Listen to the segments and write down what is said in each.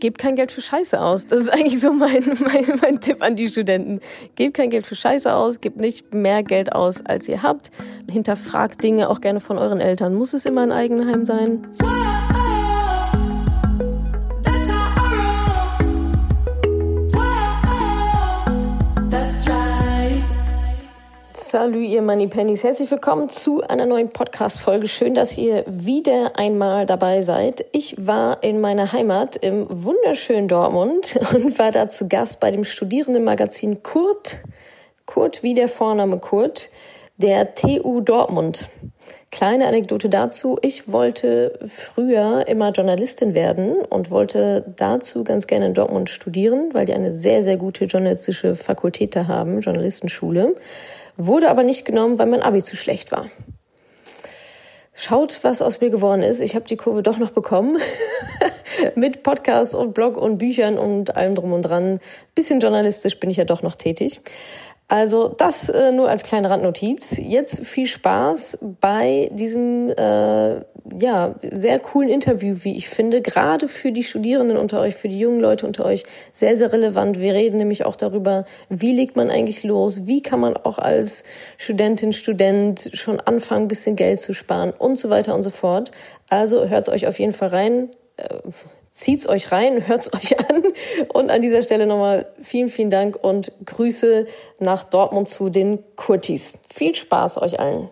gebt kein Geld für Scheiße aus. Das ist eigentlich so mein, mein, mein Tipp an die Studenten. Gebt kein Geld für Scheiße aus, gebt nicht mehr Geld aus, als ihr habt. Hinterfragt Dinge auch gerne von euren Eltern. Muss es immer ein Eigenheim sein? Salut, ihr Money Pennies. Herzlich willkommen zu einer neuen Podcast-Folge. Schön, dass ihr wieder einmal dabei seid. Ich war in meiner Heimat im wunderschönen Dortmund und war da zu Gast bei dem Studierendenmagazin Kurt. Kurt wie der Vorname Kurt, der TU Dortmund. Kleine Anekdote dazu. Ich wollte früher immer Journalistin werden und wollte dazu ganz gerne in Dortmund studieren, weil die eine sehr, sehr gute journalistische Fakultät da haben, Journalistenschule wurde aber nicht genommen, weil mein Abi zu schlecht war. Schaut, was aus mir geworden ist. Ich habe die Kurve doch noch bekommen. Mit Podcast und Blog und Büchern und allem drum und dran. Bisschen journalistisch bin ich ja doch noch tätig. Also das äh, nur als kleine Randnotiz. Jetzt viel Spaß bei diesem äh, ja sehr coolen Interview, wie ich finde, gerade für die Studierenden unter euch, für die jungen Leute unter euch sehr sehr relevant. Wir reden nämlich auch darüber, wie legt man eigentlich los, wie kann man auch als Studentin, Student schon anfangen, ein bisschen Geld zu sparen und so weiter und so fort. Also hört's euch auf jeden Fall rein. Äh, zieht's euch rein, hört's euch an. Und an dieser Stelle nochmal vielen, vielen Dank und Grüße nach Dortmund zu den Kurtis. Viel Spaß euch allen.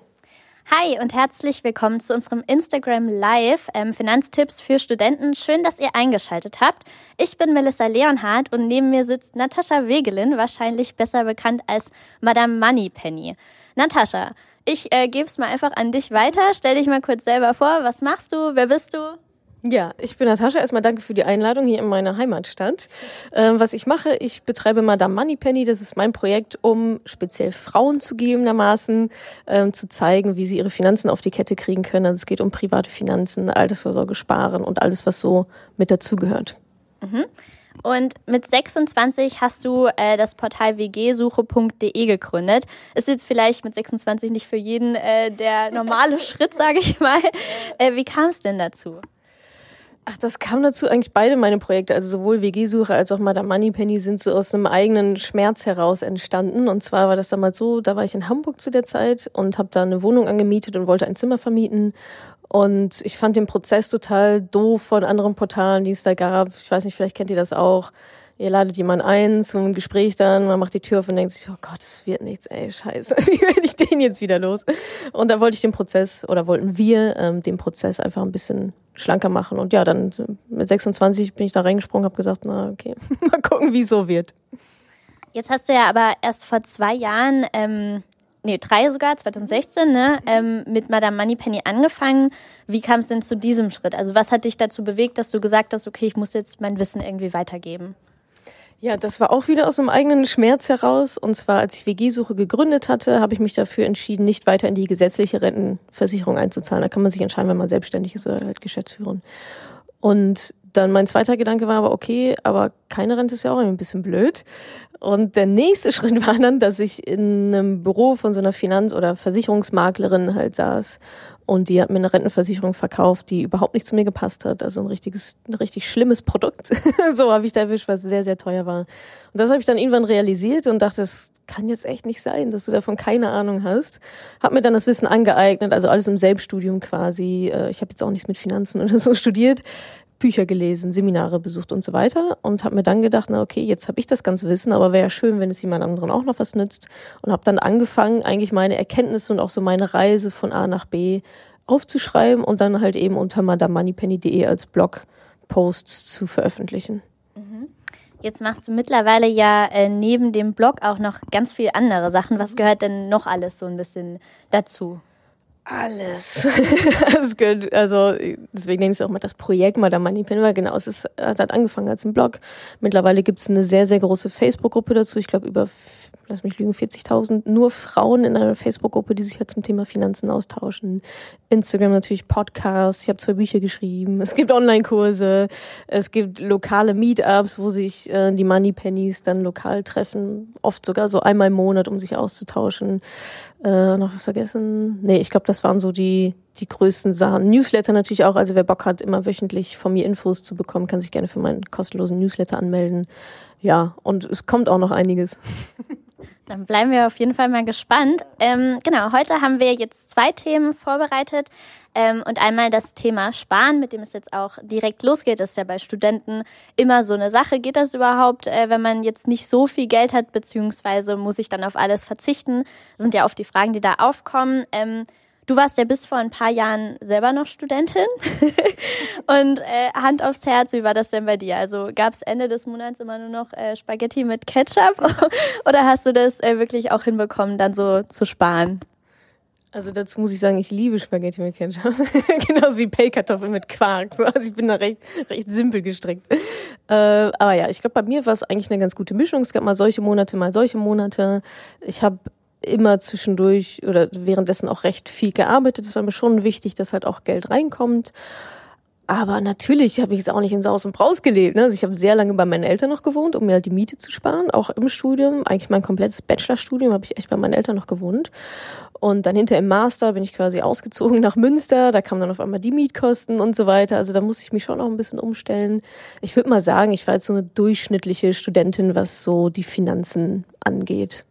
Hi und herzlich willkommen zu unserem Instagram Live ähm, Finanztipps für Studenten. Schön, dass ihr eingeschaltet habt. Ich bin Melissa Leonhardt und neben mir sitzt Natascha Wegelin, wahrscheinlich besser bekannt als Madame Moneypenny. Natascha, ich äh, gebe es mal einfach an dich weiter. Stell dich mal kurz selber vor. Was machst du? Wer bist du? Ja, ich bin Natascha. Erstmal danke für die Einladung hier in meiner Heimatstadt. Ähm, was ich mache, ich betreibe Madame Moneypenny. Das ist mein Projekt, um speziell Frauen zugegebenermaßen ähm, zu zeigen, wie sie ihre Finanzen auf die Kette kriegen können. Also es geht um private Finanzen, Altersvorsorge, Sparen und alles, was so mit dazugehört. Mhm. Und mit 26 hast du äh, das Portal wgsuche.de gegründet. Ist jetzt vielleicht mit 26 nicht für jeden äh, der normale Schritt, sage ich mal. Äh, wie kam es denn dazu? Ach, das kam dazu eigentlich beide meine Projekte, also sowohl WG-Suche als auch Madame Moneypenny sind so aus einem eigenen Schmerz heraus entstanden. Und zwar war das damals so, da war ich in Hamburg zu der Zeit und habe da eine Wohnung angemietet und wollte ein Zimmer vermieten. Und ich fand den Prozess total doof von anderen Portalen, die es da gab. Ich weiß nicht, vielleicht kennt ihr das auch ihr ladet jemanden ein zum Gespräch dann, man macht die Tür auf und denkt sich, oh Gott, es wird nichts, ey, scheiße, wie werde ich den jetzt wieder los? Und da wollte ich den Prozess, oder wollten wir ähm, den Prozess einfach ein bisschen schlanker machen. Und ja, dann mit 26 bin ich da reingesprungen, habe gesagt, na okay, mal gucken, wie es so wird. Jetzt hast du ja aber erst vor zwei Jahren, ähm, nee, drei sogar, 2016, ne, ähm, mit Madame Moneypenny angefangen. Wie kam es denn zu diesem Schritt? Also was hat dich dazu bewegt, dass du gesagt hast, okay, ich muss jetzt mein Wissen irgendwie weitergeben? Ja, das war auch wieder aus einem eigenen Schmerz heraus. Und zwar, als ich WG-Suche gegründet hatte, habe ich mich dafür entschieden, nicht weiter in die gesetzliche Rentenversicherung einzuzahlen. Da kann man sich entscheiden, wenn man selbstständig ist oder halt Geschäftsführer. Und dann mein zweiter Gedanke war aber, okay, aber keine Rente ist ja auch ein bisschen blöd. Und der nächste Schritt war dann, dass ich in einem Büro von so einer Finanz- oder Versicherungsmaklerin halt saß und die hat mir eine Rentenversicherung verkauft, die überhaupt nicht zu mir gepasst hat. Also ein richtiges, ein richtig schlimmes Produkt. so habe ich da erwischt, was sehr, sehr teuer war. Und das habe ich dann irgendwann realisiert und dachte, das kann jetzt echt nicht sein, dass du davon keine Ahnung hast. Hab mir dann das Wissen angeeignet, also alles im Selbststudium quasi. Äh, ich habe jetzt auch nichts mit Finanzen oder so studiert. Bücher gelesen, Seminare besucht und so weiter und habe mir dann gedacht, na okay, jetzt habe ich das ganze Wissen, aber wäre ja schön, wenn es jemand anderen auch noch was nützt und habe dann angefangen, eigentlich meine Erkenntnisse und auch so meine Reise von A nach B aufzuschreiben und dann halt eben unter madamoneypenny.de als Blogposts zu veröffentlichen. Mhm. Jetzt machst du mittlerweile ja äh, neben dem Blog auch noch ganz viel andere Sachen. Was gehört denn noch alles so ein bisschen dazu? Alles. das gehört, also deswegen ich es auch mal das Projekt Madame Moneypenny, weil genau, es, ist, es hat angefangen als ein Blog. Mittlerweile gibt es eine sehr, sehr große Facebook-Gruppe dazu. Ich glaube, über lass mich lügen, 40.000 nur Frauen in einer Facebook-Gruppe, die sich halt zum Thema Finanzen austauschen. Instagram natürlich Podcasts, ich habe zwei Bücher geschrieben, es gibt Online-Kurse, es gibt lokale Meetups, wo sich äh, die Money Pennies dann lokal treffen, oft sogar so einmal im Monat, um sich auszutauschen. Äh, noch was vergessen? Nee, ich glaube, das waren so die, die größten Sachen. Newsletter natürlich auch, also wer Bock hat, immer wöchentlich von mir Infos zu bekommen, kann sich gerne für meinen kostenlosen Newsletter anmelden. Ja, und es kommt auch noch einiges. Dann bleiben wir auf jeden Fall mal gespannt. Ähm, genau, heute haben wir jetzt zwei Themen vorbereitet. Ähm, und einmal das Thema Sparen, mit dem es jetzt auch direkt losgeht. Das ist ja bei Studenten immer so eine Sache. Geht das überhaupt, äh, wenn man jetzt nicht so viel Geld hat, beziehungsweise muss ich dann auf alles verzichten? Das sind ja oft die Fragen, die da aufkommen. Ähm, Du warst ja bis vor ein paar Jahren selber noch Studentin. und äh, Hand aufs Herz, wie war das denn bei dir? Also gab es Ende des Monats immer nur noch äh, Spaghetti mit Ketchup? Oder hast du das äh, wirklich auch hinbekommen, dann so zu sparen? Also dazu muss ich sagen, ich liebe Spaghetti mit Ketchup. Genauso wie Pellkartoffeln mit Quark. So, also ich bin da recht, recht simpel gestrickt. Äh, aber ja, ich glaube, bei mir war es eigentlich eine ganz gute Mischung. Es gab mal solche Monate, mal solche Monate. Ich habe immer zwischendurch oder währenddessen auch recht viel gearbeitet. Es war mir schon wichtig, dass halt auch Geld reinkommt. Aber natürlich habe ich jetzt auch nicht in Saus und Braus gelebt. Ne? Also ich habe sehr lange bei meinen Eltern noch gewohnt, um mir halt die Miete zu sparen, auch im Studium. Eigentlich mein komplettes Bachelorstudium habe ich echt bei meinen Eltern noch gewohnt. Und dann hinter im Master bin ich quasi ausgezogen nach Münster. Da kamen dann auf einmal die Mietkosten und so weiter. Also da muss ich mich schon auch ein bisschen umstellen. Ich würde mal sagen, ich war jetzt so eine durchschnittliche Studentin, was so die Finanzen angeht.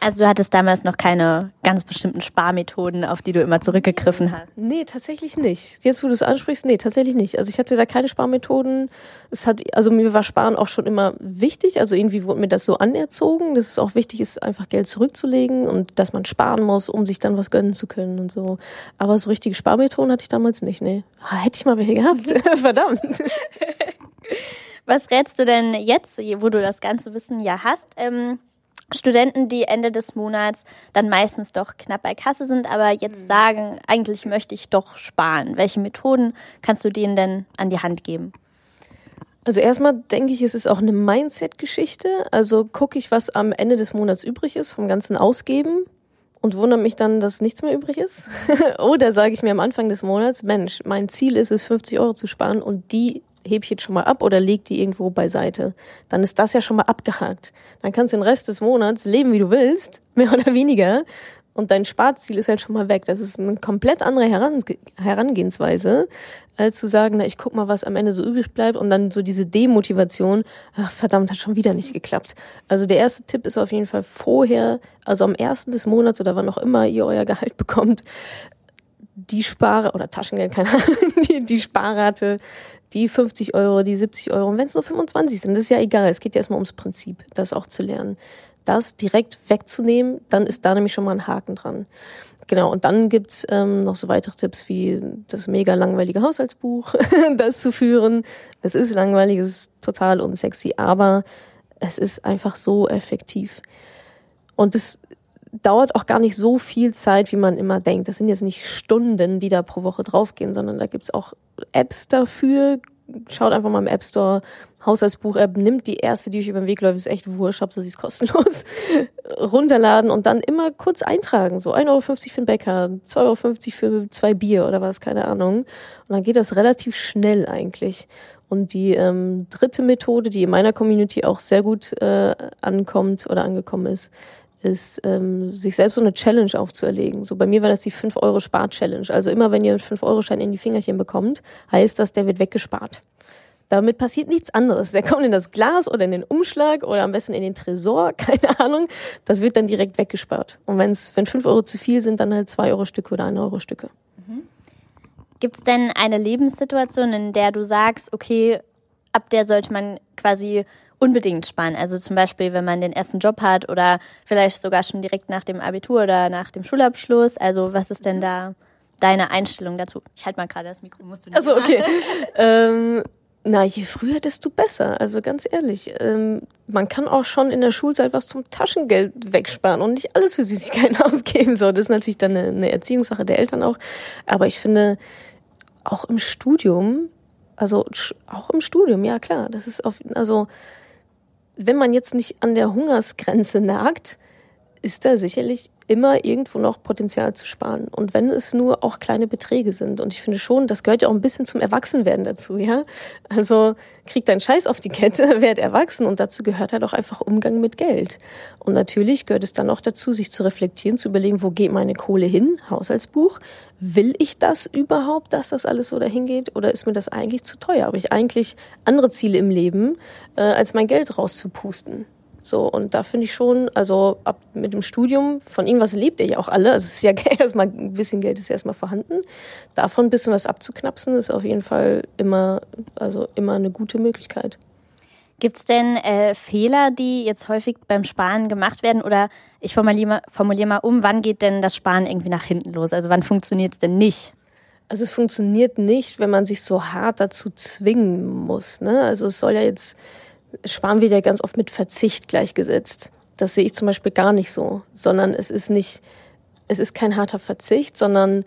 Also du hattest damals noch keine ganz bestimmten Sparmethoden, auf die du immer zurückgegriffen hast? Nee, tatsächlich nicht. Jetzt, wo du es ansprichst, nee, tatsächlich nicht. Also ich hatte da keine Sparmethoden. Es hat, also mir war Sparen auch schon immer wichtig. Also irgendwie wurde mir das so anerzogen, dass es auch wichtig ist, einfach Geld zurückzulegen und dass man sparen muss, um sich dann was gönnen zu können und so. Aber so richtige Sparmethoden hatte ich damals nicht, nee. Ah, hätte ich mal welche gehabt. Verdammt. Was rätst du denn jetzt, wo du das ganze Wissen ja hast? Ähm Studenten, die Ende des Monats dann meistens doch knapp bei Kasse sind, aber jetzt mhm. sagen, eigentlich möchte ich doch sparen. Welche Methoden kannst du denen denn an die Hand geben? Also erstmal denke ich, es ist auch eine Mindset-Geschichte. Also gucke ich, was am Ende des Monats übrig ist vom ganzen Ausgeben und wundere mich dann, dass nichts mehr übrig ist. Oder sage ich mir am Anfang des Monats, Mensch, mein Ziel ist es, 50 Euro zu sparen und die heb ich jetzt schon mal ab oder leg die irgendwo beiseite. Dann ist das ja schon mal abgehakt. Dann kannst du den Rest des Monats leben, wie du willst, mehr oder weniger. Und dein Sparziel ist halt schon mal weg. Das ist eine komplett andere Herangehensweise, als zu sagen, na, ich guck mal, was am Ende so übrig bleibt und dann so diese Demotivation, ach verdammt, hat schon wieder nicht geklappt. Also der erste Tipp ist auf jeden Fall vorher, also am ersten des Monats oder wann auch immer ihr euer Gehalt bekommt, die Spare oder Taschengeld, keine Ahnung, die, die Sparrate die 50 Euro, die 70 Euro. Und wenn es nur 25 sind, das ist ja egal. Es geht ja erstmal ums Prinzip, das auch zu lernen. Das direkt wegzunehmen, dann ist da nämlich schon mal ein Haken dran. Genau, und dann gibt's ähm, noch so weitere Tipps wie das mega langweilige Haushaltsbuch, das zu führen. Es ist langweilig, es ist total unsexy, aber es ist einfach so effektiv. Und es dauert auch gar nicht so viel Zeit, wie man immer denkt. Das sind jetzt nicht Stunden, die da pro Woche draufgehen, sondern da gibt's auch Apps dafür. Schaut einfach mal im App Store, Haushaltsbuch-App, nimmt die erste, die euch über den Weg läuft, ist echt wurscht, Hauptsache sie ist kostenlos, runterladen und dann immer kurz eintragen. So 1,50 Euro für den Bäcker, 2,50 Euro für zwei Bier oder was, keine Ahnung. Und dann geht das relativ schnell eigentlich. Und die ähm, dritte Methode, die in meiner Community auch sehr gut äh, ankommt oder angekommen ist, ist, ähm, sich selbst so eine Challenge aufzuerlegen. So bei mir war das die 5-Euro-Spar-Challenge. Also immer wenn ihr einen 5-Euro-Schein in die Fingerchen bekommt, heißt das, der wird weggespart. Damit passiert nichts anderes. Der kommt in das Glas oder in den Umschlag oder am besten in den Tresor, keine Ahnung. Das wird dann direkt weggespart. Und wenn's, wenn 5 Euro zu viel sind, dann halt 2 Euro Stücke oder 1 Euro Stücke. Mhm. Gibt es denn eine Lebenssituation, in der du sagst, okay, ab der sollte man quasi unbedingt sparen. Also zum Beispiel, wenn man den ersten Job hat oder vielleicht sogar schon direkt nach dem Abitur oder nach dem Schulabschluss. Also was ist denn mhm. da deine Einstellung dazu? Ich halte mal gerade das Mikro, musst du nicht. Also okay. ähm, na, je früher, desto besser. Also ganz ehrlich, ähm, man kann auch schon in der Schulzeit was zum Taschengeld wegsparen und nicht alles für Süßigkeiten ausgeben. So, das ist natürlich dann eine, eine Erziehungssache der Eltern auch. Aber ich finde, auch im Studium, also auch im Studium, ja klar, das ist auf, also wenn man jetzt nicht an der Hungersgrenze nagt, ist da sicherlich immer irgendwo noch Potenzial zu sparen. Und wenn es nur auch kleine Beträge sind. Und ich finde schon, das gehört ja auch ein bisschen zum Erwachsenwerden dazu, ja. Also krieg deinen Scheiß auf die Kette, werd erwachsen und dazu gehört halt auch einfach Umgang mit Geld. Und natürlich gehört es dann auch dazu, sich zu reflektieren, zu überlegen, wo geht meine Kohle hin? Haushaltsbuch. Will ich das überhaupt, dass das alles so dahin geht? Oder ist mir das eigentlich zu teuer? Habe ich eigentlich andere Ziele im Leben, äh, als mein Geld rauszupusten? So, und da finde ich schon, also ab mit dem Studium, von irgendwas lebt ihr ja auch alle. Also es ist ja erstmal, ein bisschen Geld ist ja erstmal vorhanden. Davon ein bisschen was abzuknapsen, ist auf jeden Fall immer, also immer eine gute Möglichkeit. Gibt es denn äh, Fehler, die jetzt häufig beim Sparen gemacht werden? Oder ich formuliere mal, formulier mal um, wann geht denn das Sparen irgendwie nach hinten los? Also wann funktioniert es denn nicht? Also es funktioniert nicht, wenn man sich so hart dazu zwingen muss. Ne? Also es soll ja jetzt Sparen wird ja ganz oft mit Verzicht gleichgesetzt. Das sehe ich zum Beispiel gar nicht so, sondern es ist nicht, es ist kein harter Verzicht, sondern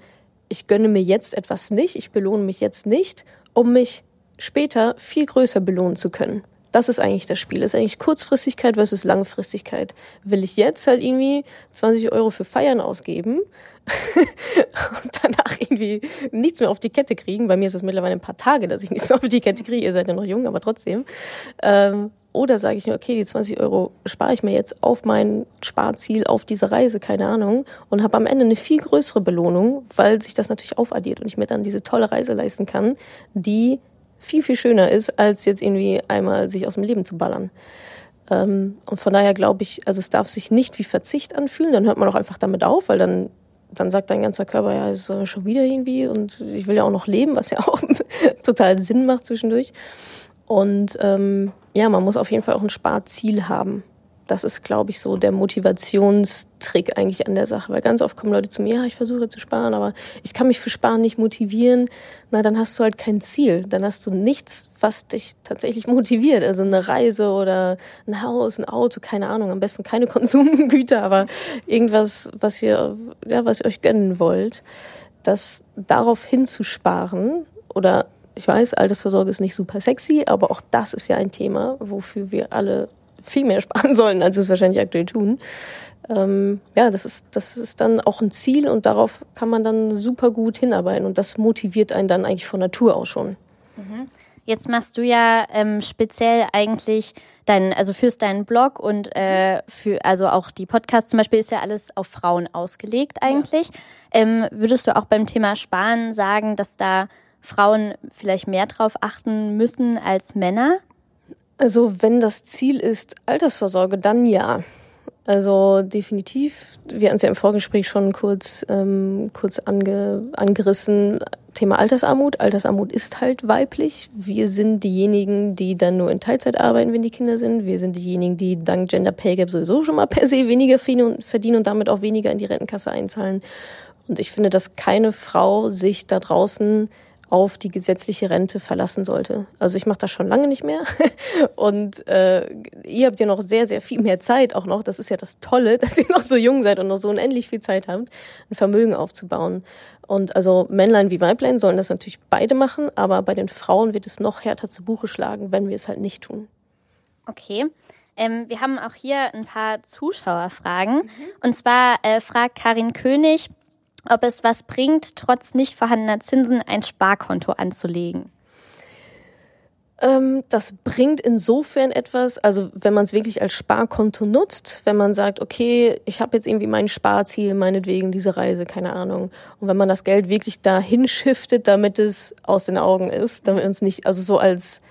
ich gönne mir jetzt etwas nicht, ich belohne mich jetzt nicht, um mich später viel größer belohnen zu können. Das ist eigentlich das Spiel. Das ist eigentlich Kurzfristigkeit versus Langfristigkeit. Will ich jetzt halt irgendwie 20 Euro für Feiern ausgeben irgendwie nichts mehr auf die Kette kriegen? Bei mir ist es mittlerweile ein paar Tage, dass ich nichts mehr auf die Kette kriege. Ihr seid ja noch jung, aber trotzdem. Ähm, oder sage ich mir, okay, die 20 Euro spare ich mir jetzt auf mein Sparziel, auf diese Reise, keine Ahnung, und habe am Ende eine viel größere Belohnung, weil sich das natürlich aufaddiert und ich mir dann diese tolle Reise leisten kann, die viel, viel schöner ist, als jetzt irgendwie einmal sich aus dem Leben zu ballern. Ähm, und von daher glaube ich, also es darf sich nicht wie Verzicht anfühlen, dann hört man auch einfach damit auf, weil dann, dann sagt dein ganzer Körper, ja, ist schon wieder irgendwie und ich will ja auch noch leben, was ja auch total Sinn macht zwischendurch. Und ähm, ja, man muss auf jeden Fall auch ein Sparziel haben das ist, glaube ich, so der Motivationstrick eigentlich an der Sache. Weil ganz oft kommen Leute zu mir, ja, ich versuche zu sparen, aber ich kann mich für Sparen nicht motivieren. Na, dann hast du halt kein Ziel. Dann hast du nichts, was dich tatsächlich motiviert. Also eine Reise oder ein Haus, ein Auto, keine Ahnung. Am besten keine Konsumgüter, aber irgendwas, was ihr, ja, was ihr euch gönnen wollt. Das darauf hinzusparen oder ich weiß, Altersvorsorge ist nicht super sexy, aber auch das ist ja ein Thema, wofür wir alle viel mehr sparen sollen, als sie es wahrscheinlich aktuell tun. Ähm, ja, das ist, das ist dann auch ein Ziel und darauf kann man dann super gut hinarbeiten und das motiviert einen dann eigentlich von Natur aus schon. Mhm. Jetzt machst du ja ähm, speziell eigentlich deinen, also führst deinen Blog und äh, für, also auch die Podcasts zum Beispiel ist ja alles auf Frauen ausgelegt eigentlich. Ja. Ähm, würdest du auch beim Thema Sparen sagen, dass da Frauen vielleicht mehr drauf achten müssen als Männer? Also wenn das Ziel ist Altersvorsorge, dann ja. Also definitiv, wir hatten es ja im Vorgespräch schon kurz, ähm, kurz ange, angerissen, Thema Altersarmut. Altersarmut ist halt weiblich. Wir sind diejenigen, die dann nur in Teilzeit arbeiten, wenn die Kinder sind. Wir sind diejenigen, die dank Gender Pay Gap sowieso schon mal per se weniger verdienen und damit auch weniger in die Rentenkasse einzahlen. Und ich finde, dass keine Frau sich da draußen auf die gesetzliche Rente verlassen sollte. Also ich mache das schon lange nicht mehr. Und äh, ihr habt ja noch sehr, sehr viel mehr Zeit auch noch. Das ist ja das Tolle, dass ihr noch so jung seid und noch so unendlich viel Zeit habt, ein Vermögen aufzubauen. Und also Männlein wie Weiblein sollen das natürlich beide machen, aber bei den Frauen wird es noch härter zu Buche schlagen, wenn wir es halt nicht tun. Okay. Ähm, wir haben auch hier ein paar Zuschauerfragen. Mhm. Und zwar äh, fragt Karin König, ob es was bringt, trotz nicht vorhandener Zinsen ein Sparkonto anzulegen. Ähm, das bringt insofern etwas, also wenn man es wirklich als Sparkonto nutzt, wenn man sagt, okay, ich habe jetzt irgendwie mein Sparziel, meinetwegen diese Reise, keine Ahnung. Und wenn man das Geld wirklich dahin shiftet, damit es aus den Augen ist, damit uns nicht, also so als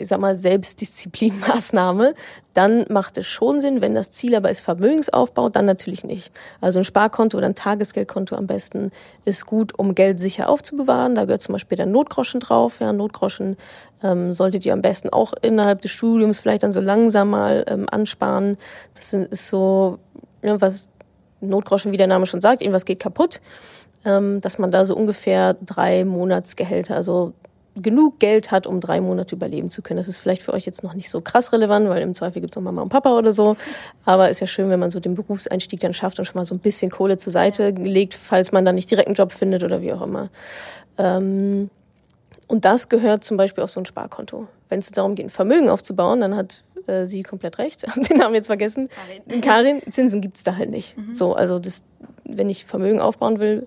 ich sag mal, Selbstdisziplinmaßnahme, dann macht es schon Sinn. Wenn das Ziel aber ist Vermögensaufbau, dann natürlich nicht. Also ein Sparkonto oder ein Tagesgeldkonto am besten ist gut, um Geld sicher aufzubewahren. Da gehört zum Beispiel der Notgroschen drauf. Ja, Notgroschen ähm, solltet ihr am besten auch innerhalb des Studiums vielleicht dann so langsam mal ähm, ansparen. Das ist so, ja, was Notgroschen, wie der Name schon sagt, irgendwas geht kaputt. Ähm, dass man da so ungefähr drei Monatsgehälter, also genug Geld hat, um drei Monate überleben zu können. Das ist vielleicht für euch jetzt noch nicht so krass relevant, weil im Zweifel gibt es auch Mama und Papa oder so. Aber ist ja schön, wenn man so den Berufseinstieg dann schafft und schon mal so ein bisschen Kohle zur Seite legt, falls man dann nicht direkt einen Job findet oder wie auch immer. Ähm, und das gehört zum Beispiel auf so ein Sparkonto. Wenn es darum geht, ein Vermögen aufzubauen, dann hat äh, sie komplett recht. Den Namen jetzt vergessen. Karin. Karin Zinsen gibt's da halt nicht. Mhm. So, also das, wenn ich Vermögen aufbauen will,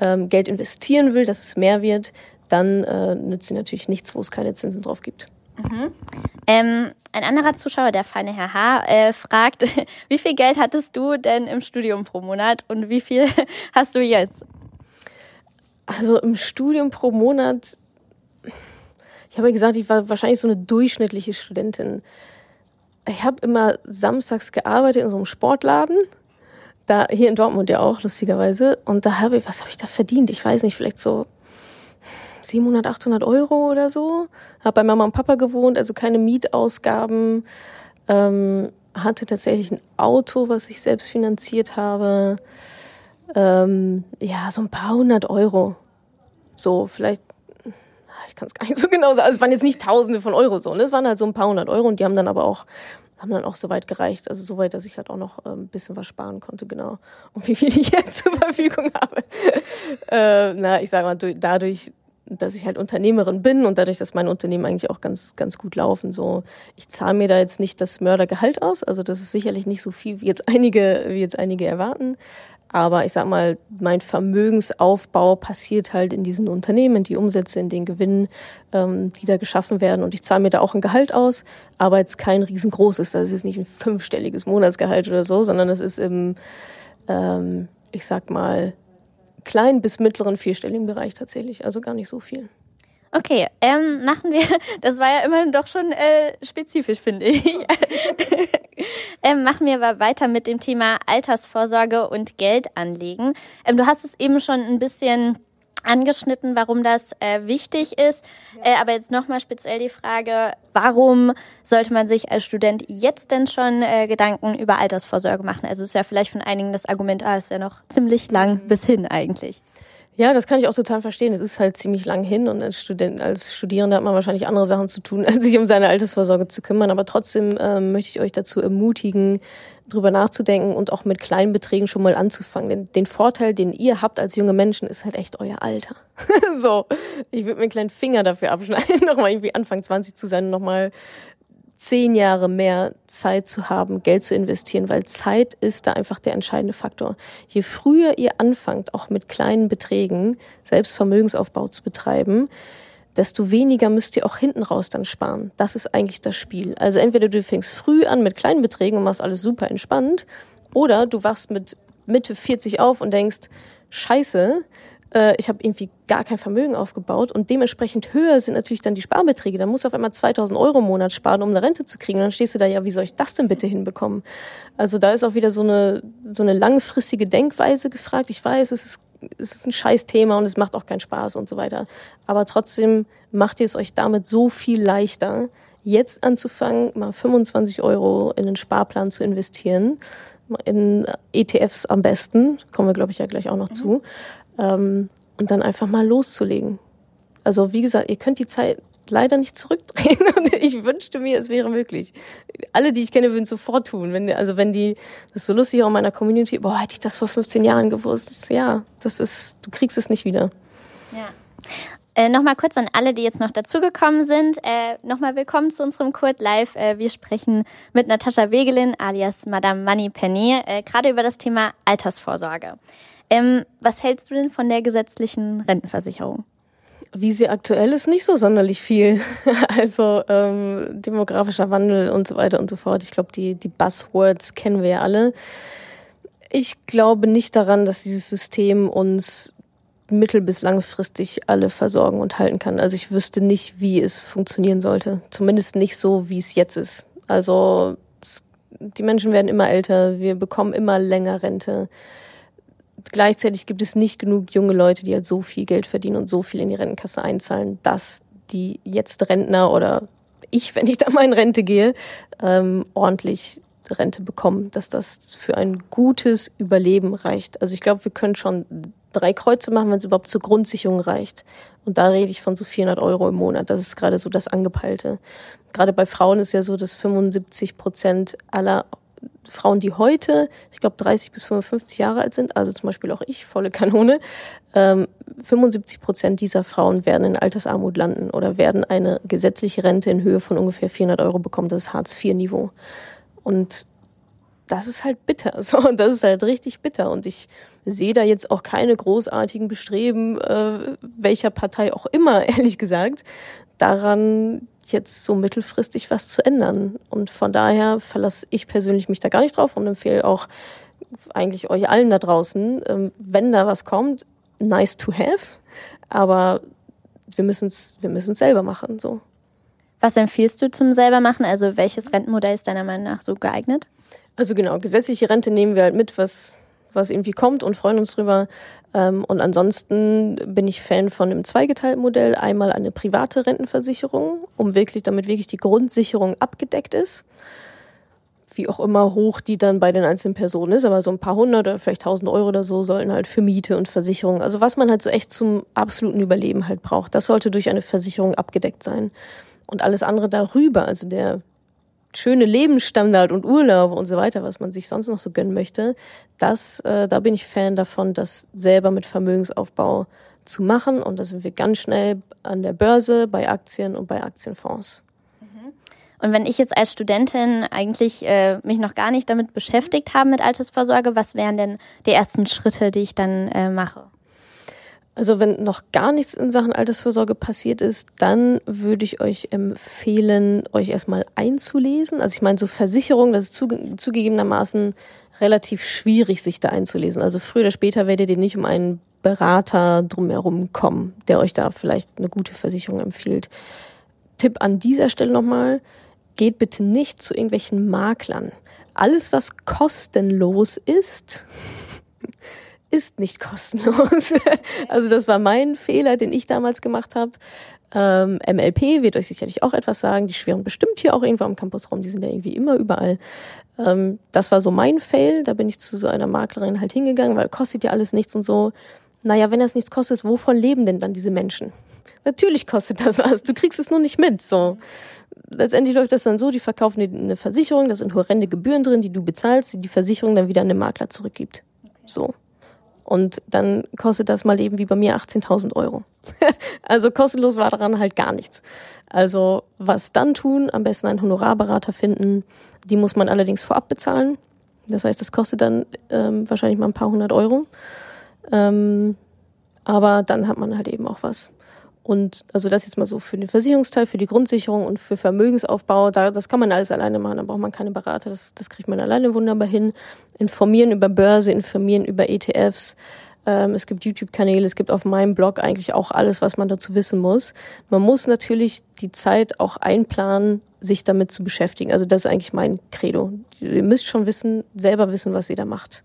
ähm, Geld investieren will, dass es mehr wird, dann äh, nützt sie natürlich nichts, wo es keine Zinsen drauf gibt. Mhm. Ähm, ein anderer Zuschauer, der feine Herr H., äh, fragt, wie viel Geld hattest du denn im Studium pro Monat und wie viel hast du jetzt? Also im Studium pro Monat ich habe ja gesagt, ich war wahrscheinlich so eine durchschnittliche Studentin. Ich habe immer samstags gearbeitet in so einem Sportladen. Da, hier in Dortmund ja auch, lustigerweise. Und da habe ich, was habe ich da verdient? Ich weiß nicht, vielleicht so 700, 800 Euro oder so. Habe bei Mama und Papa gewohnt, also keine Mietausgaben. Ähm, hatte tatsächlich ein Auto, was ich selbst finanziert habe. Ähm, ja, so ein paar hundert Euro. So, vielleicht ich kann es gar nicht so genau sagen. Also es waren jetzt nicht Tausende von Euro so, ne? Es waren halt so ein paar hundert Euro und die haben dann aber auch haben dann auch so weit gereicht, also so weit, dass ich halt auch noch ein ähm, bisschen was sparen konnte, genau. Und wie viel ich jetzt zur Verfügung habe, äh, na, ich sage mal, dadurch, dass ich halt Unternehmerin bin und dadurch, dass meine Unternehmen eigentlich auch ganz, ganz gut laufen, so, ich zahle mir da jetzt nicht das Mördergehalt aus, also das ist sicherlich nicht so viel, wie jetzt einige, wie jetzt einige erwarten, aber ich sag mal, mein Vermögensaufbau passiert halt in diesen Unternehmen, die Umsätze in den Gewinnen, ähm, die da geschaffen werden. Und ich zahle mir da auch ein Gehalt aus, aber jetzt kein riesengroßes. Das ist nicht ein fünfstelliges Monatsgehalt oder so, sondern das ist im, ähm, ich sag mal, kleinen bis mittleren vierstelligen Bereich tatsächlich. Also gar nicht so viel. Okay, ähm, machen wir, das war ja immerhin doch schon äh, spezifisch, finde ich. ähm, machen wir aber weiter mit dem Thema Altersvorsorge und Geldanlegen. Ähm, du hast es eben schon ein bisschen angeschnitten, warum das äh, wichtig ist. Ja. Äh, aber jetzt nochmal speziell die Frage, warum sollte man sich als Student jetzt denn schon äh, Gedanken über Altersvorsorge machen? Also ist ja vielleicht von einigen das Argument, ah, ist ja noch ziemlich lang mhm. bis hin eigentlich. Ja, das kann ich auch total verstehen. Es ist halt ziemlich lang hin und als Student, als Studierender hat man wahrscheinlich andere Sachen zu tun, als sich um seine Altersvorsorge zu kümmern. Aber trotzdem ähm, möchte ich euch dazu ermutigen, drüber nachzudenken und auch mit kleinen Beträgen schon mal anzufangen. Denn den Vorteil, den ihr habt als junge Menschen, ist halt echt euer Alter. so, ich würde mir einen kleinen Finger dafür abschneiden, nochmal irgendwie Anfang 20 zu sein und nochmal zehn Jahre mehr Zeit zu haben, Geld zu investieren, weil Zeit ist da einfach der entscheidende Faktor. Je früher ihr anfangt, auch mit kleinen Beträgen selbst Vermögensaufbau zu betreiben, desto weniger müsst ihr auch hinten raus dann sparen. Das ist eigentlich das Spiel. Also entweder du fängst früh an mit kleinen Beträgen und machst alles super entspannt, oder du wachst mit Mitte 40 auf und denkst, scheiße, äh, ich habe irgendwie gar kein Vermögen aufgebaut und dementsprechend höher sind natürlich dann die Sparbeträge. Da musst du auf einmal 2000 Euro im Monat sparen, um eine Rente zu kriegen. Und dann stehst du da, ja, wie soll ich das denn bitte hinbekommen? Also da ist auch wieder so eine, so eine langfristige Denkweise gefragt. Ich weiß, es ist, es ist ein scheiß Thema und es macht auch keinen Spaß und so weiter. Aber trotzdem macht ihr es euch damit so viel leichter, jetzt anzufangen, mal 25 Euro in den Sparplan zu investieren in ETFs am besten, kommen wir glaube ich ja gleich auch noch mhm. zu, ähm, und dann einfach mal loszulegen. Also wie gesagt, ihr könnt die Zeit leider nicht zurückdrehen und ich wünschte mir, es wäre möglich. Alle, die ich kenne, würden sofort tun. Wenn, also wenn die, das ist so lustig auch in meiner Community, boah, hätte ich das vor 15 Jahren gewusst. Ja, das ist, du kriegst es nicht wieder. Ja. Äh, nochmal kurz an alle, die jetzt noch dazugekommen sind. Äh, nochmal willkommen zu unserem Kurt Live. Äh, wir sprechen mit Natascha Wegelin alias Madame Money Penny äh, gerade über das Thema Altersvorsorge. Ähm, was hältst du denn von der gesetzlichen Rentenversicherung? Wie sie aktuell ist, nicht so sonderlich viel. Also ähm, demografischer Wandel und so weiter und so fort. Ich glaube, die, die Buzzwords kennen wir ja alle. Ich glaube nicht daran, dass dieses System uns mittel- bis langfristig alle versorgen und halten kann. Also ich wüsste nicht, wie es funktionieren sollte. Zumindest nicht so, wie es jetzt ist. Also die Menschen werden immer älter, wir bekommen immer länger Rente gleichzeitig gibt es nicht genug junge Leute, die halt so viel Geld verdienen und so viel in die Rentenkasse einzahlen, dass die jetzt Rentner oder ich, wenn ich da mal in Rente gehe, ähm, ordentlich Rente bekommen, dass das für ein gutes Überleben reicht. Also ich glaube, wir können schon drei Kreuze machen, wenn es überhaupt zur Grundsicherung reicht. Und da rede ich von so 400 Euro im Monat. Das ist gerade so das Angepeilte. Gerade bei Frauen ist ja so, dass 75 Prozent aller Frauen, die heute, ich glaube, 30 bis 55 Jahre alt sind, also zum Beispiel auch ich, volle Kanone, ähm, 75 Prozent dieser Frauen werden in Altersarmut landen oder werden eine gesetzliche Rente in Höhe von ungefähr 400 Euro bekommen. Das ist Hartz-IV-Niveau. Und das ist halt bitter. So, und das ist halt richtig bitter. Und ich sehe da jetzt auch keine großartigen Bestreben, äh, welcher Partei auch immer, ehrlich gesagt, daran jetzt so mittelfristig was zu ändern. Und von daher verlasse ich persönlich mich da gar nicht drauf und empfehle auch eigentlich euch allen da draußen, ähm, wenn da was kommt, nice to have, aber wir müssen es wir müssen selber machen so. Was empfiehlst du zum selber machen? Also welches Rentenmodell ist deiner Meinung nach so geeignet? Also genau, gesetzliche Rente nehmen wir halt mit, was was irgendwie kommt und freuen uns drüber. Ähm, und ansonsten bin ich Fan von einem zweigeteilten Modell. Einmal eine private Rentenversicherung, um wirklich, damit wirklich die Grundsicherung abgedeckt ist. Wie auch immer hoch die dann bei den einzelnen Personen ist, aber so ein paar hundert oder vielleicht tausend Euro oder so sollen halt für Miete und Versicherung, also was man halt so echt zum absoluten Überleben halt braucht, das sollte durch eine Versicherung abgedeckt sein. Und alles andere darüber, also der schöne Lebensstandard und Urlaub und so weiter, was man sich sonst noch so gönnen möchte, das, äh, da bin ich Fan davon, das selber mit Vermögensaufbau zu machen. Und da sind wir ganz schnell an der Börse, bei Aktien und bei Aktienfonds. Mhm. Und wenn ich jetzt als Studentin eigentlich äh, mich noch gar nicht damit beschäftigt habe mit Altersvorsorge, was wären denn die ersten Schritte, die ich dann äh, mache? Also wenn noch gar nichts in Sachen Altersvorsorge passiert ist, dann würde ich euch empfehlen, euch erstmal einzulesen. Also ich meine, so Versicherung, das ist zuge zugegebenermaßen relativ schwierig, sich da einzulesen. Also früher oder später werdet ihr nicht um einen Berater drumherum kommen, der euch da vielleicht eine gute Versicherung empfiehlt. Tipp an dieser Stelle nochmal, geht bitte nicht zu irgendwelchen Maklern. Alles, was kostenlos ist, ist nicht kostenlos. also das war mein Fehler, den ich damals gemacht habe. Ähm, MLP wird euch sicherlich auch etwas sagen. Die schwirren bestimmt hier auch irgendwo am Campusraum. Die sind ja irgendwie immer überall. Ähm, das war so mein Fail. Da bin ich zu so einer Maklerin halt hingegangen, weil kostet ja alles nichts und so. Naja, wenn das nichts kostet, wovon leben denn dann diese Menschen? Natürlich kostet das was. Du kriegst es nur nicht mit. So. Letztendlich läuft das dann so, die verkaufen dir eine Versicherung, da sind horrende Gebühren drin, die du bezahlst, die die Versicherung dann wieder an den Makler zurückgibt. So. Und dann kostet das mal eben wie bei mir 18.000 Euro. also kostenlos war daran halt gar nichts. Also was dann tun? Am besten einen Honorarberater finden. Die muss man allerdings vorab bezahlen. Das heißt, das kostet dann ähm, wahrscheinlich mal ein paar hundert Euro. Ähm, aber dann hat man halt eben auch was. Und also das jetzt mal so für den Versicherungsteil, für die Grundsicherung und für Vermögensaufbau, da, das kann man alles alleine machen, da braucht man keine Berater, das, das kriegt man alleine wunderbar hin. Informieren über Börse, informieren über ETFs. Ähm, es gibt YouTube-Kanäle, es gibt auf meinem Blog eigentlich auch alles, was man dazu wissen muss. Man muss natürlich die Zeit auch einplanen, sich damit zu beschäftigen. Also das ist eigentlich mein Credo. Ihr müsst schon wissen, selber wissen, was ihr da macht.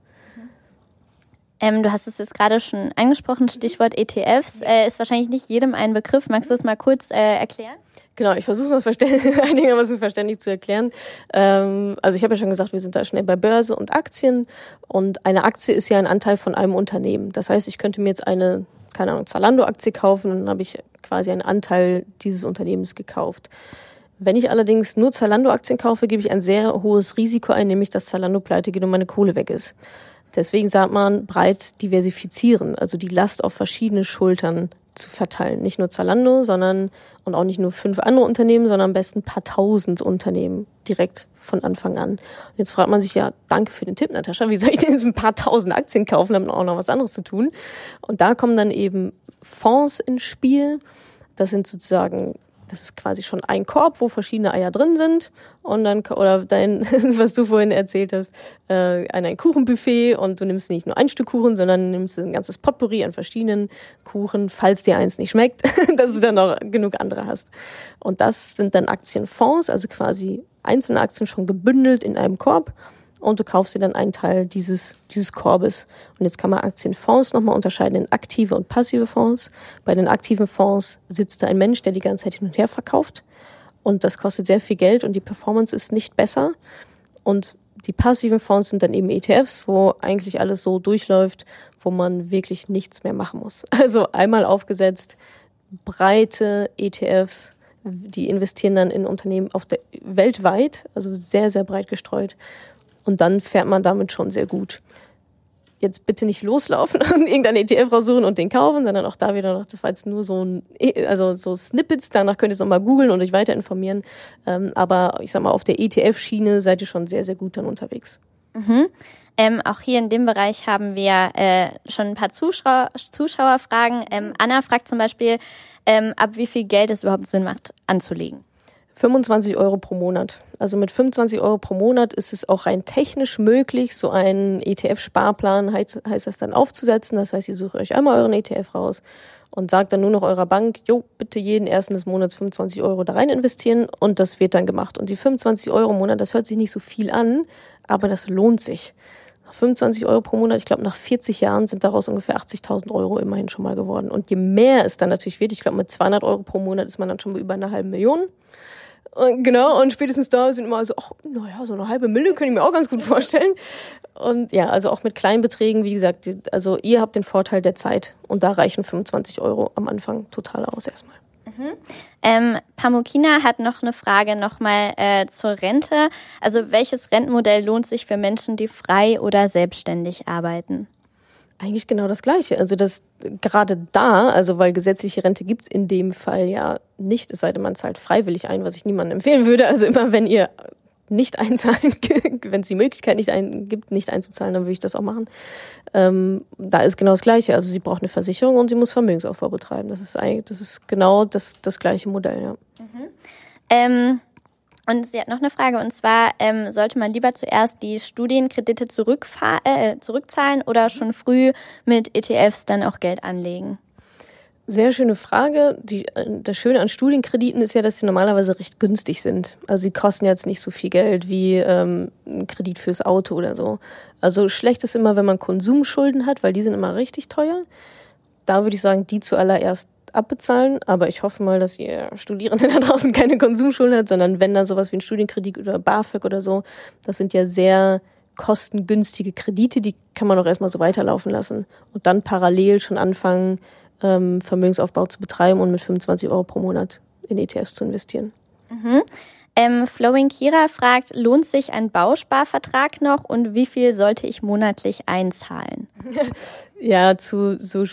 Ähm, du hast es jetzt gerade schon angesprochen, Stichwort ETFs. Äh, ist wahrscheinlich nicht jedem ein Begriff. Magst du das mal kurz äh, erklären? Genau, ich versuche es einigermaßen verständlich zu erklären. Ähm, also ich habe ja schon gesagt, wir sind da schnell bei Börse und Aktien. Und eine Aktie ist ja ein Anteil von einem Unternehmen. Das heißt, ich könnte mir jetzt eine, keine Ahnung, Zalando-Aktie kaufen und dann habe ich quasi einen Anteil dieses Unternehmens gekauft. Wenn ich allerdings nur Zalando-Aktien kaufe, gebe ich ein sehr hohes Risiko ein, nämlich dass Zalando pleite geht und meine Kohle weg ist. Deswegen sagt man breit diversifizieren, also die Last auf verschiedene Schultern zu verteilen. Nicht nur Zalando, sondern und auch nicht nur fünf andere Unternehmen, sondern am besten ein paar tausend Unternehmen direkt von Anfang an. Und jetzt fragt man sich ja, danke für den Tipp, Natascha, wie soll ich denn jetzt ein paar tausend Aktien kaufen, damit auch noch was anderes zu tun? Und da kommen dann eben Fonds ins Spiel. Das sind sozusagen das ist quasi schon ein Korb, wo verschiedene Eier drin sind und dann oder dein, was du vorhin erzählt hast, äh, ein, Kuchenbuffet und du nimmst nicht nur ein Stück Kuchen, sondern nimmst ein ganzes Potpourri an verschiedenen Kuchen, falls dir eins nicht schmeckt, dass du dann noch genug andere hast. Und das sind dann Aktienfonds, also quasi einzelne Aktien schon gebündelt in einem Korb und du kaufst dir dann einen Teil dieses, dieses Korbes. Und jetzt kann man Aktienfonds nochmal unterscheiden in aktive und passive Fonds. Bei den aktiven Fonds sitzt da ein Mensch, der die ganze Zeit hin und her verkauft. Und das kostet sehr viel Geld und die Performance ist nicht besser. Und die passiven Fonds sind dann eben ETFs, wo eigentlich alles so durchläuft, wo man wirklich nichts mehr machen muss. Also einmal aufgesetzt, breite ETFs, die investieren dann in Unternehmen auf der weltweit, also sehr, sehr breit gestreut Und dann fährt man damit schon sehr gut. Jetzt bitte nicht loslaufen und irgendein ETF raussuchen und den kaufen, sondern auch da wieder noch, das war jetzt nur so ein, also so Snippets, danach könnt ihr es nochmal googeln und euch weiter informieren. Ähm, aber ich sag mal, auf der ETF-Schiene seid ihr schon sehr, sehr gut dann unterwegs. Mhm. Ähm, auch hier in dem Bereich haben wir äh, schon ein paar Zuschauer, Zuschauerfragen. Ähm, Anna fragt zum Beispiel, ähm, ab wie viel Geld es überhaupt Sinn macht, anzulegen. 25 Euro pro Monat. Also mit 25 Euro pro Monat ist es auch rein technisch möglich, so einen ETF-Sparplan heißt, heißt das dann aufzusetzen. Das heißt, ihr sucht euch einmal euren ETF raus und sagt dann nur noch eurer Bank, jo, bitte jeden ersten des Monats 25 Euro da rein investieren und das wird dann gemacht. Und die 25 Euro im Monat, das hört sich nicht so viel an, aber das lohnt sich. 25 Euro pro Monat, ich glaube, nach 40 Jahren sind daraus ungefähr 80.000 Euro immerhin schon mal geworden. Und je mehr es dann natürlich wird, ich glaube, mit 200 Euro pro Monat ist man dann schon über eine halbe Million. Genau, und spätestens da sind immer so, ach, naja, so eine halbe Million könnte ich mir auch ganz gut vorstellen. Und ja, also auch mit kleinen Beträgen, wie gesagt, also ihr habt den Vorteil der Zeit und da reichen 25 Euro am Anfang total aus erstmal. Mhm. Ähm, Pamukina hat noch eine Frage nochmal äh, zur Rente. Also welches Rentenmodell lohnt sich für Menschen, die frei oder selbstständig arbeiten? Eigentlich genau das Gleiche. Also das gerade da, also weil gesetzliche Rente gibt's in dem Fall ja nicht, es sei denn, man zahlt freiwillig ein, was ich niemandem empfehlen würde. Also immer wenn ihr nicht einzahlen, wenn es die Möglichkeit nicht ein, gibt, nicht einzuzahlen, dann würde ich das auch machen. Ähm, da ist genau das Gleiche. Also sie braucht eine Versicherung und sie muss Vermögensaufbau betreiben. Das ist eigentlich, das ist genau das, das gleiche Modell, ja. Mhm. Ähm, und sie hat noch eine Frage, und zwar, ähm, sollte man lieber zuerst die Studienkredite äh, zurückzahlen oder schon früh mit ETFs dann auch Geld anlegen? Sehr schöne Frage. Die, das Schöne an Studienkrediten ist ja, dass sie normalerweise recht günstig sind. Also sie kosten jetzt nicht so viel Geld wie ähm, ein Kredit fürs Auto oder so. Also schlecht ist immer, wenn man Konsumschulden hat, weil die sind immer richtig teuer. Da würde ich sagen, die zuallererst abbezahlen. Aber ich hoffe mal, dass ihr Studierende da draußen keine Konsumschulden hat, sondern wenn da sowas wie ein Studienkredit oder BAföG oder so, das sind ja sehr kostengünstige Kredite, die kann man auch erstmal so weiterlaufen lassen und dann parallel schon anfangen, ähm, Vermögensaufbau zu betreiben und mit 25 Euro pro Monat in ETFs zu investieren. Mhm. Ähm, Flowing Kira fragt, lohnt sich ein Bausparvertrag noch und wie viel sollte ich monatlich einzahlen? ja, zu so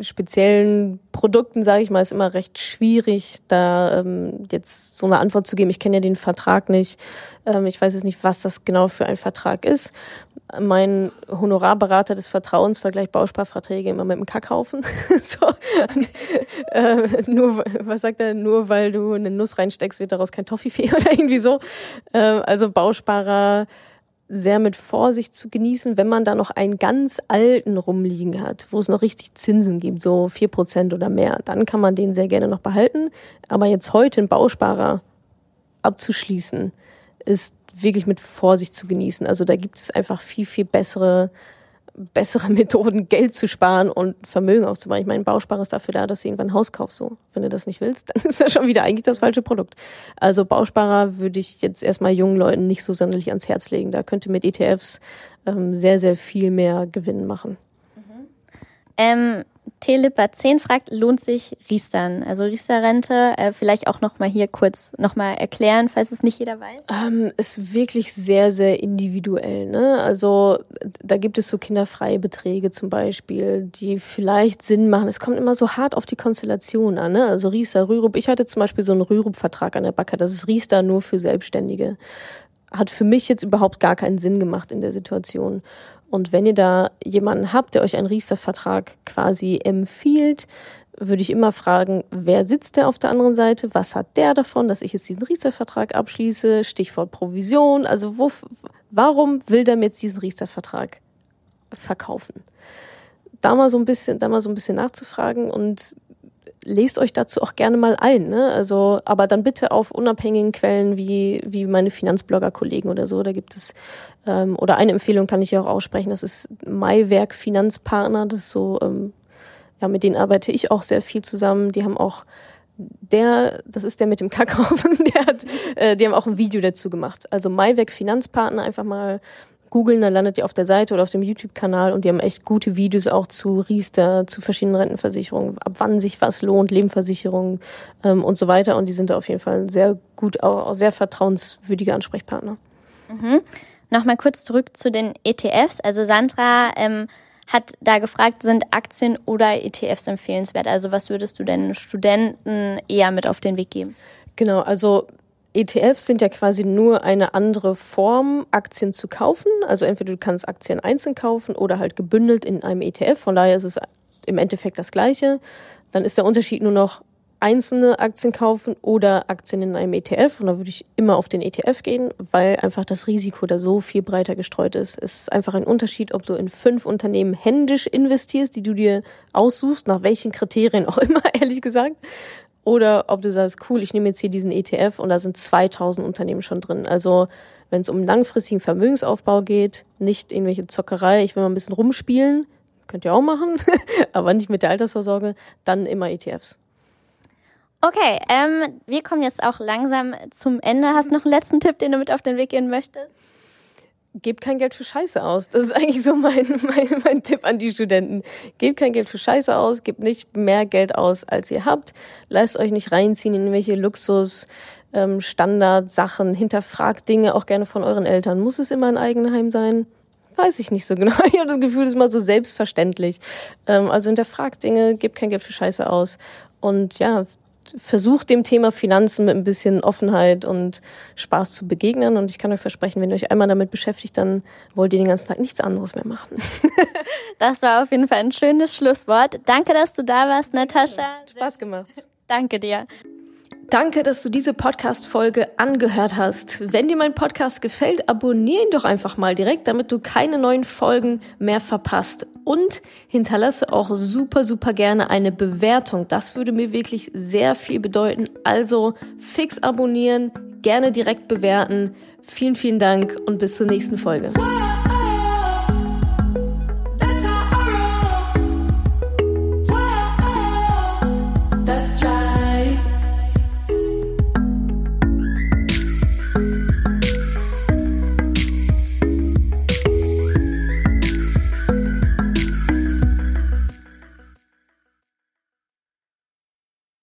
speziellen Produkten, sage ich mal, ist immer recht schwierig, da ähm, jetzt so eine Antwort zu geben. Ich kenne ja den Vertrag nicht. Ähm, ich weiß jetzt nicht, was das genau für ein Vertrag ist. Mein Honorarberater des Vertrauens vergleicht Bausparverträge immer mit einem Kackhaufen. so, äh, nur, was sagt er? Nur weil du eine Nuss reinsteckst, wird daraus kein Toffifee oder irgendwie so. Äh, also Bausparer sehr mit Vorsicht zu genießen, wenn man da noch einen ganz alten rumliegen hat, wo es noch richtig Zinsen gibt, so vier Prozent oder mehr, dann kann man den sehr gerne noch behalten. Aber jetzt heute einen Bausparer abzuschließen, ist wirklich mit Vorsicht zu genießen. Also da gibt es einfach viel, viel bessere bessere Methoden, Geld zu sparen und Vermögen aufzubauen. Ich meine, Bausparer ist dafür da, dass du irgendwann ein Haus kaufst. So. Wenn du das nicht willst, dann ist das schon wieder eigentlich das falsche Produkt. Also Bausparer würde ich jetzt erstmal jungen Leuten nicht so sonderlich ans Herz legen. Da könnte mit ETFs ähm, sehr, sehr viel mehr Gewinn machen. Mhm. Ähm, Telipper 10 fragt, lohnt sich Riestern? Also Riester-Rente, äh, vielleicht auch nochmal hier kurz nochmal erklären, falls es nicht jeder weiß. Ähm, ist wirklich sehr, sehr individuell. Ne? Also da gibt es so kinderfreie Beträge zum Beispiel, die vielleicht Sinn machen. Es kommt immer so hart auf die Konstellation an. Ne? Also Riester, Rürup. Ich hatte zum Beispiel so einen Rürup-Vertrag an der Backe. Das ist Riester nur für Selbstständige. Hat für mich jetzt überhaupt gar keinen Sinn gemacht in der Situation. Und wenn ihr da jemanden habt, der euch einen Riester-Vertrag quasi empfiehlt, würde ich immer fragen, wer sitzt der auf der anderen Seite? Was hat der davon, dass ich jetzt diesen Riester-Vertrag abschließe? Stichwort Provision. Also wo, warum will der mir jetzt diesen Riester-Vertrag verkaufen? Da mal so ein bisschen, da mal so ein bisschen nachzufragen und lest euch dazu auch gerne mal ein. Ne? Also, aber dann bitte auf unabhängigen Quellen wie, wie meine Finanzblogger-Kollegen oder so. Da gibt es, ähm, oder eine Empfehlung kann ich ja auch aussprechen, das ist Maiwerk Finanzpartner. Das ist so, ähm, ja, mit denen arbeite ich auch sehr viel zusammen. Die haben auch der, das ist der mit dem Kackhaufen, der hat, äh, die haben auch ein Video dazu gemacht. Also Maiwerk Finanzpartner einfach mal googeln, dann landet ihr auf der Seite oder auf dem YouTube-Kanal und die haben echt gute Videos auch zu Riester, zu verschiedenen Rentenversicherungen, ab wann sich was lohnt, Lebensversicherungen ähm, und so weiter. Und die sind da auf jeden Fall sehr gut, auch, auch sehr vertrauenswürdige Ansprechpartner. Mhm. Nochmal kurz zurück zu den ETFs. Also Sandra ähm, hat da gefragt, sind Aktien oder ETFs empfehlenswert? Also was würdest du denn Studenten eher mit auf den Weg geben? Genau, also ETFs sind ja quasi nur eine andere Form, Aktien zu kaufen. Also entweder du kannst Aktien einzeln kaufen oder halt gebündelt in einem ETF. Von daher ist es im Endeffekt das Gleiche. Dann ist der Unterschied nur noch einzelne Aktien kaufen oder Aktien in einem ETF. Und da würde ich immer auf den ETF gehen, weil einfach das Risiko da so viel breiter gestreut ist. Es ist einfach ein Unterschied, ob du in fünf Unternehmen händisch investierst, die du dir aussuchst, nach welchen Kriterien auch immer, ehrlich gesagt. Oder ob du sagst, cool, ich nehme jetzt hier diesen ETF und da sind 2000 Unternehmen schon drin. Also wenn es um langfristigen Vermögensaufbau geht, nicht irgendwelche Zockerei, ich will mal ein bisschen rumspielen, könnt ihr auch machen, aber nicht mit der Altersvorsorge, dann immer ETFs. Okay, ähm, wir kommen jetzt auch langsam zum Ende. Hast du noch einen letzten Tipp, den du mit auf den Weg gehen möchtest? Gebt kein Geld für Scheiße aus. Das ist eigentlich so mein, mein, mein Tipp an die Studenten. Gebt kein Geld für Scheiße aus, gebt nicht mehr Geld aus, als ihr habt. Lasst euch nicht reinziehen in irgendwelche Luxus, ähm, Standardsachen. Hinterfragt Dinge auch gerne von euren Eltern. Muss es immer ein Eigenheim sein? Weiß ich nicht so genau. Ich habe das Gefühl, das ist mal so selbstverständlich. Ähm, also hinterfragt Dinge, gebt kein Geld für Scheiße aus. Und ja, versucht dem Thema Finanzen mit ein bisschen Offenheit und Spaß zu begegnen. Und ich kann euch versprechen, wenn ihr euch einmal damit beschäftigt, dann wollt ihr den ganzen Tag nichts anderes mehr machen. das war auf jeden Fall ein schönes Schlusswort. Danke, dass du da warst, Natascha. Spaß gemacht. Danke dir. Danke, dass du diese Podcast-Folge angehört hast. Wenn dir mein Podcast gefällt, abonniere ihn doch einfach mal direkt, damit du keine neuen Folgen mehr verpasst. Und hinterlasse auch super, super gerne eine Bewertung. Das würde mir wirklich sehr viel bedeuten. Also fix abonnieren, gerne direkt bewerten. Vielen, vielen Dank und bis zur nächsten Folge.